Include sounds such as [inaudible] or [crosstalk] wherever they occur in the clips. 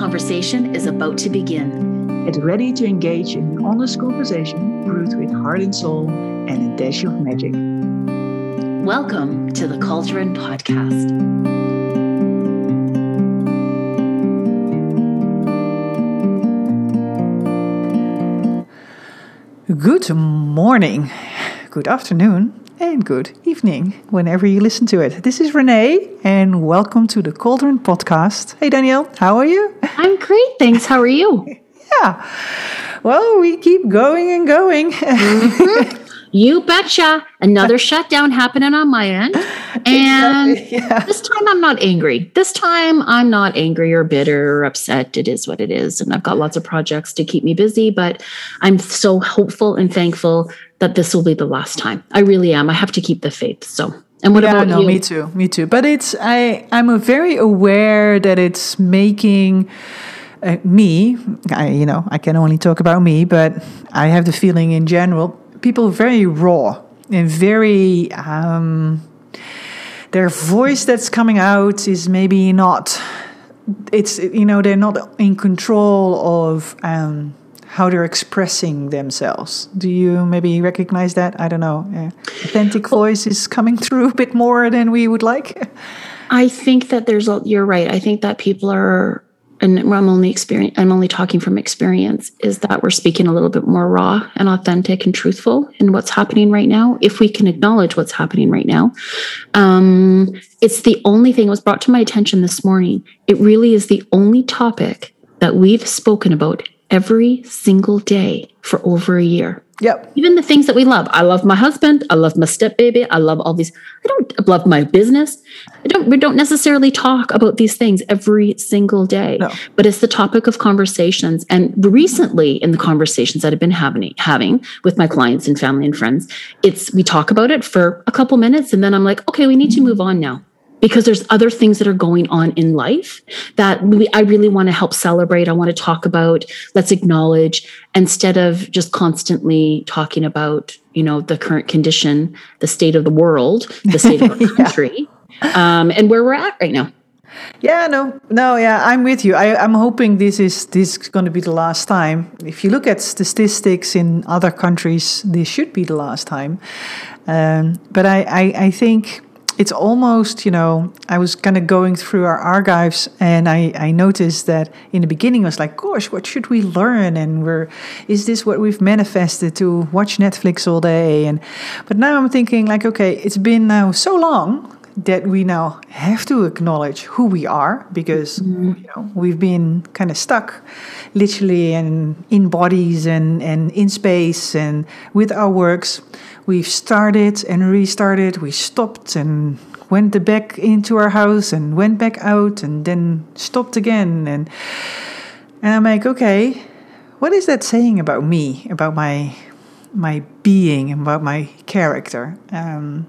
conversation is about to begin. Get ready to engage in an honest conversation brewed with heart and soul and a dash of magic. Welcome to the Cauldron Podcast. Good morning, good afternoon, and good evening, whenever you listen to it. This is Renee, and welcome to the Cauldron Podcast. Hey, Danielle, how are you? I'm great, thanks. How are you? [laughs] yeah. Well, we keep going and going. Mm-hmm. [laughs] You betcha. Another [laughs] shutdown happening on my end. And exactly, yeah. this time I'm not angry. This time I'm not angry or bitter or upset. It is what it is. And I've got lots of projects to keep me busy, but I'm so hopeful and thankful that this will be the last time. I really am. I have to keep the faith. So and what yeah, about no, you? Me too. Me too. But it's I I'm very aware that it's making uh, me. I you know I can only talk about me, but I have the feeling in general people very raw and very um, their voice that's coming out is maybe not it's you know they're not in control of um, how they're expressing themselves. Do you maybe recognize that? I don't know. Uh, authentic voice is coming through a bit more than we would like. I think that there's a, you're right. I think that people are and I'm only experience I'm only talking from experience is that we're speaking a little bit more raw and authentic and truthful in what's happening right now if we can acknowledge what's happening right now. Um, it's the only thing that was brought to my attention this morning. It really is the only topic that we've spoken about every single day for over a year Yep. Even the things that we love. I love my husband. I love my step baby. I love all these. I don't love my business. I don't. We don't necessarily talk about these things every single day. No. But it's the topic of conversations. And recently, in the conversations that I've been having having with my clients and family and friends, it's we talk about it for a couple minutes, and then I'm like, okay, we need to move on now because there's other things that are going on in life that we, I really want to help celebrate. I want to talk about, let's acknowledge instead of just constantly talking about, you know, the current condition, the state of the world, the state of our [laughs] country, yeah. um, and where we're at right now. Yeah, no, no, yeah, I'm with you. I, I'm hoping this is this is going to be the last time. If you look at statistics in other countries, this should be the last time. Um, but I, I, I think it's almost, you know, I was kind of going through our archives and I, I noticed that in the beginning I was like, gosh, what should we learn? And we're, is this what we've manifested to watch Netflix all day? And, but now I'm thinking like, okay, it's been now so long that we now have to acknowledge who we are because mm-hmm. you know we've been kind of stuck literally and in bodies and and in space and with our works we've started and restarted, we stopped and went back into our house and went back out and then stopped again and and I'm like, okay, what is that saying about me, about my my being, about my character? Um,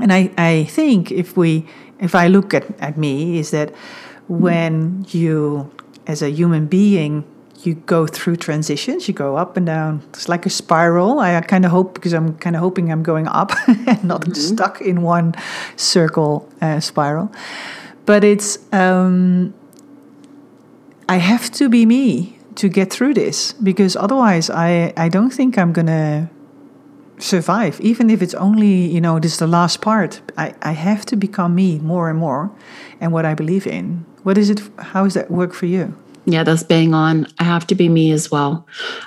and I, I think if we if I look at, at me is that when you as a human being you go through transitions you go up and down it's like a spiral i kind of hope because i'm kind of hoping i'm going up [laughs] and not mm-hmm. stuck in one circle uh, spiral but it's um, i have to be me to get through this because otherwise i i don't think i'm gonna survive even if it's only you know this is the last part i i have to become me more and more and what i believe in what is it how does that work for you yeah, that's bang on. I have to be me as well.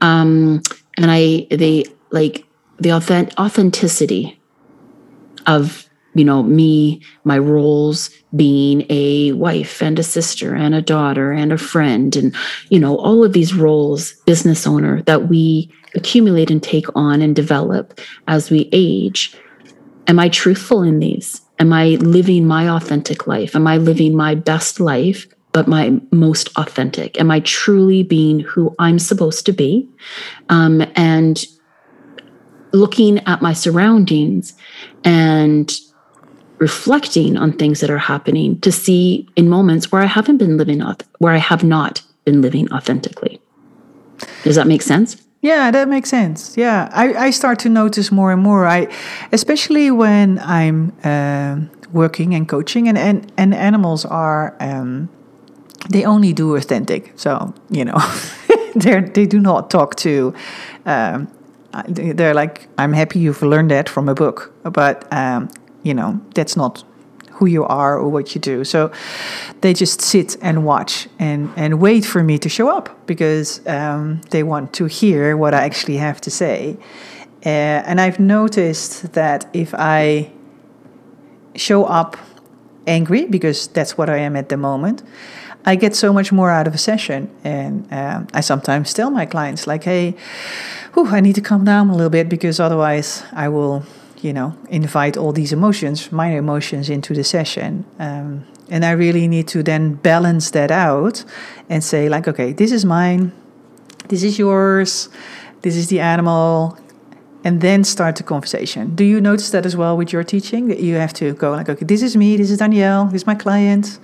Um, and I, the like the authentic authenticity of, you know, me, my roles being a wife and a sister and a daughter and a friend and, you know, all of these roles, business owner that we accumulate and take on and develop as we age. Am I truthful in these? Am I living my authentic life? Am I living my best life? but my most authentic? Am I truly being who I'm supposed to be? Um, and looking at my surroundings and reflecting on things that are happening to see in moments where I haven't been living, where I have not been living authentically. Does that make sense? Yeah, that makes sense. Yeah, I, I start to notice more and more. I, especially when I'm uh, working and coaching, and, and, and animals are um, they only do authentic. So you know, [laughs] they they do not talk to. Um, they're like, I'm happy you've learned that from a book, but um, you know that's not who you are or what you do. So they just sit and watch and, and wait for me to show up because um, they want to hear what I actually have to say. Uh, and I've noticed that if I show up angry, because that's what I am at the moment, I get so much more out of a session. And um, I sometimes tell my clients, like, hey, whew, I need to calm down a little bit because otherwise I will you know, invite all these emotions, minor emotions, into the session. Um, and I really need to then balance that out and say, like, okay, this is mine, this is yours, this is the animal, and then start the conversation. Do you notice that as well with your teaching? That you have to go like, okay, this is me, this is Danielle, this is my client,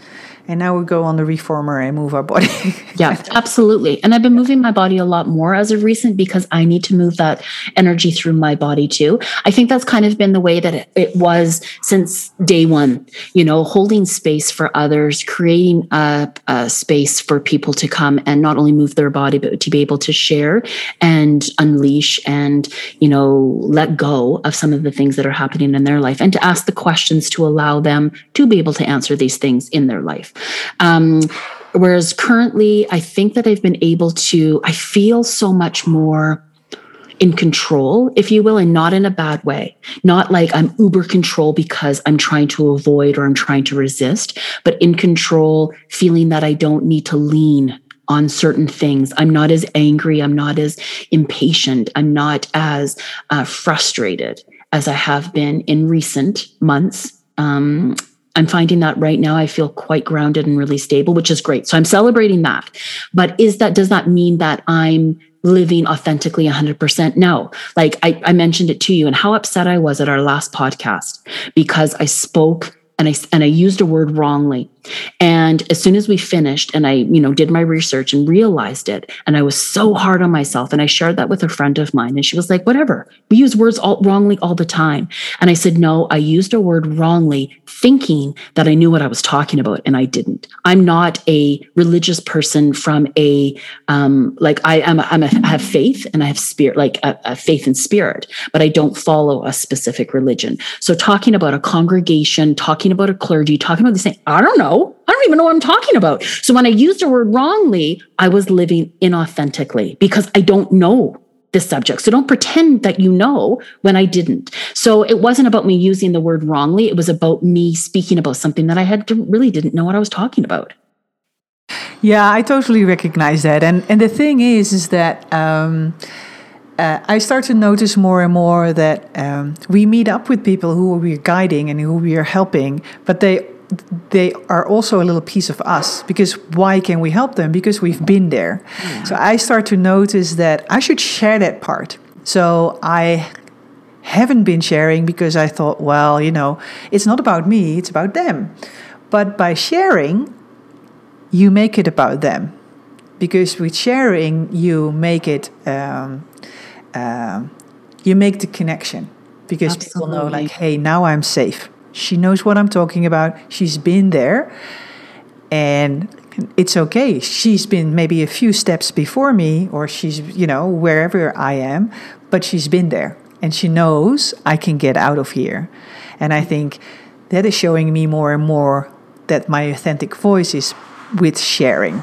and now we go on the reformer and move our body. [laughs] yeah, absolutely. And I've been moving my body a lot more as of recent because I need to move that energy through my body too. I think that's kind of been the way that it, was since day one, you know, holding space for others, creating a, a space for people to come and not only move their body, but to be able to share and unleash and, you know, let go of some of the things that are happening in their life and to ask the questions to allow them to be able to answer these things in their life. Um, whereas currently, I think that I've been able to, I feel so much more in control, if you will, and not in a bad way. Not like I'm uber control because I'm trying to avoid or I'm trying to resist, but in control, feeling that I don't need to lean on certain things. I'm not as angry. I'm not as impatient. I'm not as uh, frustrated as I have been in recent months. Um, I'm finding that right now I feel quite grounded and really stable, which is great. So I'm celebrating that. But is that, does that mean that I'm living authentically 100%? No. Like I, I mentioned it to you and how upset I was at our last podcast because I spoke and I, and I used a word wrongly. And as soon as we finished and I, you know, did my research and realized it, and I was so hard on myself, and I shared that with a friend of mine, and she was like, whatever, we use words all wrongly all the time. And I said, no, I used a word wrongly, thinking that I knew what I was talking about, and I didn't. I'm not a religious person from a, um, like I am, I'm a, I have faith and I have spirit, like a, a faith and spirit, but I don't follow a specific religion. So talking about a congregation, talking about a clergy, talking about the same, I don't know. I don't even know what I'm talking about. So when I used a word wrongly, I was living inauthentically because I don't know this subject. So don't pretend that you know when I didn't. So it wasn't about me using the word wrongly. It was about me speaking about something that I had to, really didn't know what I was talking about. Yeah, I totally recognize that. And and the thing is, is that um, uh, I start to notice more and more that um, we meet up with people who we're guiding and who we are helping, but they they are also a little piece of us because why can we help them? Because we've been there. Yeah. so i start to notice that i should share that part. So i haven't been sharing because i thought well you know it's not about me it's about them. But by sharing you make it about them. Because with sharing you make it um, um, you make the connection. Because Absolutely. people know like hey now i'm safe she knows what I'm talking about. She's been there. And it's okay. She's been maybe a few steps before me, or she's, you know, wherever I am, but she's been there and she knows I can get out of here. And I think that is showing me more and more that my authentic voice is with sharing.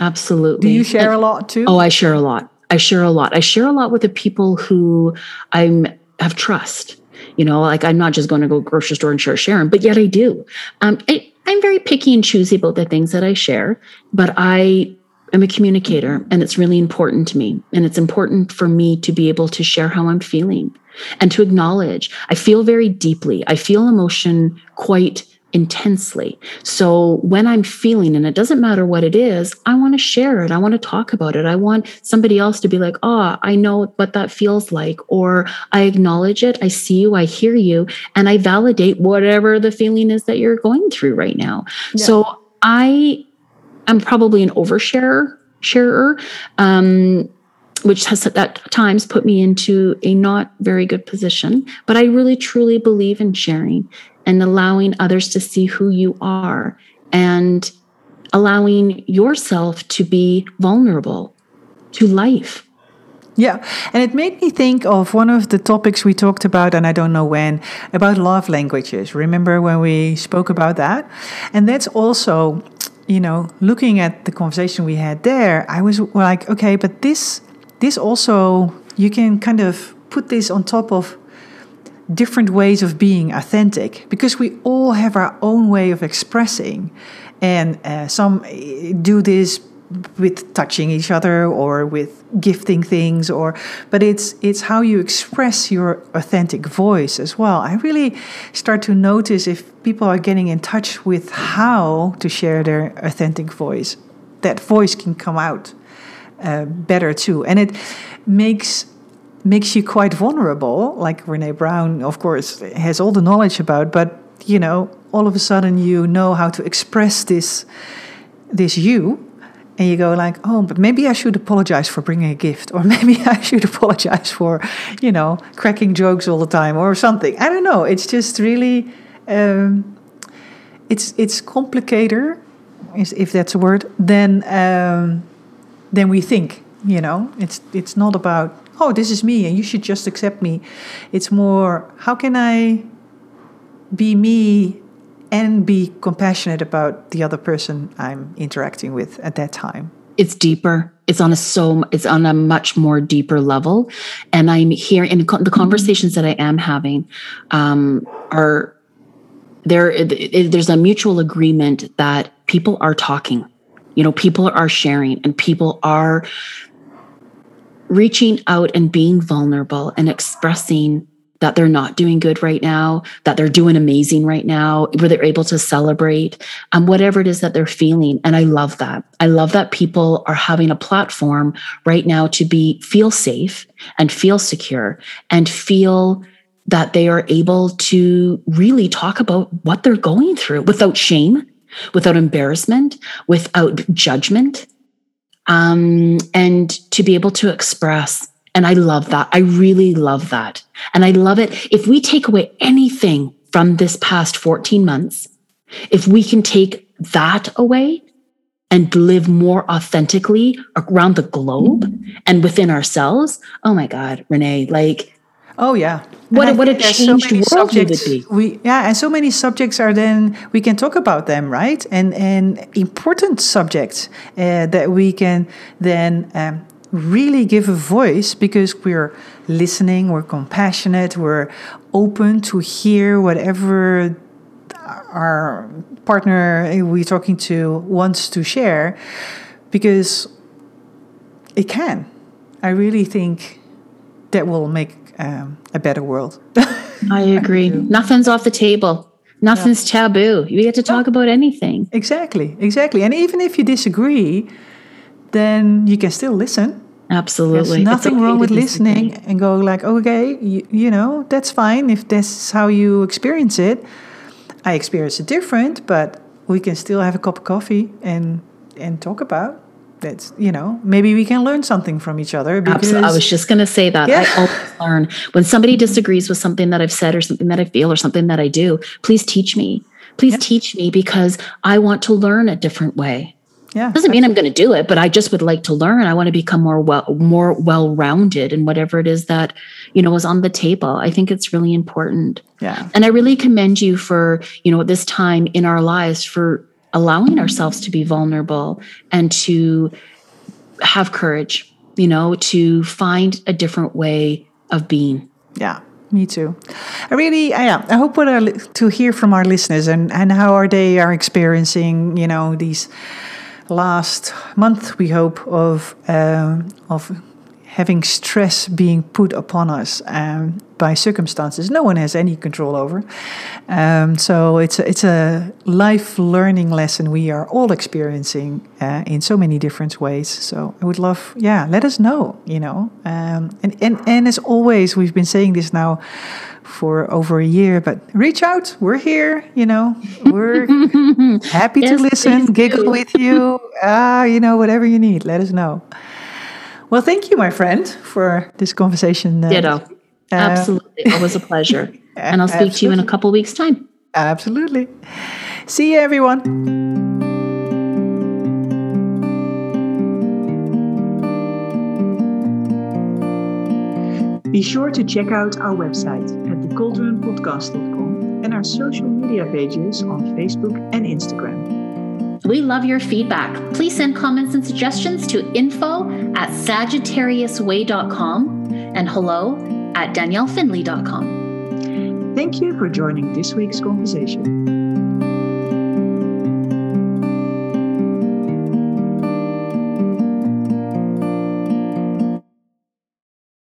Absolutely. Do you share a lot too? Oh, I share a lot. I share a lot. I share a lot with the people who I'm have trust you know, like I'm not just going to go grocery store and share Sharon, but yet I do. Um, I, I'm very picky and choosy about the things that I share, but I am a communicator and it's really important to me. And it's important for me to be able to share how I'm feeling and to acknowledge I feel very deeply. I feel emotion quite intensely. So when I'm feeling, and it doesn't matter what it is, I want to share it. I want to talk about it. I want somebody else to be like, oh, I know what that feels like. Or I acknowledge it. I see you. I hear you. And I validate whatever the feeling is that you're going through right now. Yeah. So I am probably an oversharer, sharer. Um, which has at times put me into a not very good position. But I really truly believe in sharing and allowing others to see who you are and allowing yourself to be vulnerable to life. Yeah, and it made me think of one of the topics we talked about, and I don't know when, about love languages. Remember when we spoke about that? And that's also, you know, looking at the conversation we had there, I was like, okay, but this, this also, you can kind of put this on top of different ways of being authentic because we all have our own way of expressing. And uh, some do this with touching each other or with gifting things or but it's it's how you express your authentic voice as well i really start to notice if people are getting in touch with how to share their authentic voice that voice can come out uh, better too and it makes makes you quite vulnerable like Brené Brown of course has all the knowledge about but you know all of a sudden you know how to express this this you and you go like oh but maybe i should apologize for bringing a gift or [laughs] maybe i should apologize for you know cracking jokes all the time or something. I don't know. It's just really um, it's it's complicated if that's a word then um, than we think you know? It's it's not about oh this is me and you should just accept me it's more how can i be me and be compassionate about the other person I'm interacting with at that time. It's deeper. It's on a so it's on a much more deeper level, and I'm here in the conversations that I am having um, are there. There's a mutual agreement that people are talking. You know, people are sharing, and people are reaching out and being vulnerable and expressing that they're not doing good right now, that they're doing amazing right now, where they're able to celebrate, um, whatever it is that they're feeling. And I love that. I love that people are having a platform right now to be feel safe and feel secure and feel that they are able to really talk about what they're going through without shame, without embarrassment, without judgment, um, and to be able to express and I love that. I really love that. And I love it. If we take away anything from this past 14 months, if we can take that away and live more authentically around the globe and within ourselves, oh my God, Renee, like, Oh yeah. What, what a changed so world subjects, would be. We yeah, and so many subjects are then we can talk about them, right? And and important subjects uh, that we can then um, really give a voice because we're listening, we're compassionate, we're open to hear whatever our partner we're talking to wants to share because it can. I really think that will make um, a better world. [laughs] I agree. Nothing's off the table. Nothing's yeah. taboo. You get to talk about anything. Exactly, exactly. And even if you disagree, then you can still listen Absolutely. There's nothing okay wrong with listening and go like, okay, you, you, know, that's fine if that's how you experience it. I experience it different, but we can still have a cup of coffee and and talk about that's you know maybe we can learn something from each other because Absolutely. i was just going to say that. Yeah. i always learn. When somebody disagrees with something that i've said or something that i feel or something that i do please teach me. Please yeah. teach me because i want to learn a different way. Yeah doesn't mean i'm going to do it but i just would like to learn. I want to become more well more well rounded in whatever it is that you know is on the table. I think it's really important. Yeah. And i really commend you for you know this time in our lives for allowing ourselves to be vulnerable and to have courage you know to find a different way of being yeah me too. I really, yeah, I hope what are, to hear from our listeners and, and how are they are experiencing, you know, these last month, we hope, of, um, of having stress being put upon us um, by circumstances no one has any control over. Um, so it's a, it's a life learning lesson we are all experiencing uh, in so many different ways. So I would love, yeah, let us know, you know. Um, and, and, and as always, we've been saying this now for over a year, but reach out. We're here, you know. We're [laughs] happy yes, to listen, giggle do. with you. Ah, uh, you know, whatever you need, let us know. Well, thank you, my friend, for this conversation. Uh, Ditto. absolutely, Absolutely. Always a pleasure. [laughs] and I'll speak Absolutely. to you in a couple weeks' time. Absolutely. See you, everyone. Be sure to check out our website at thecauldronpodcast.com and our social media pages on Facebook and Instagram. We love your feedback. Please send comments and suggestions to info at sagittariusway.com and hello at daniellefinley.com. Thank you for joining this week's conversation.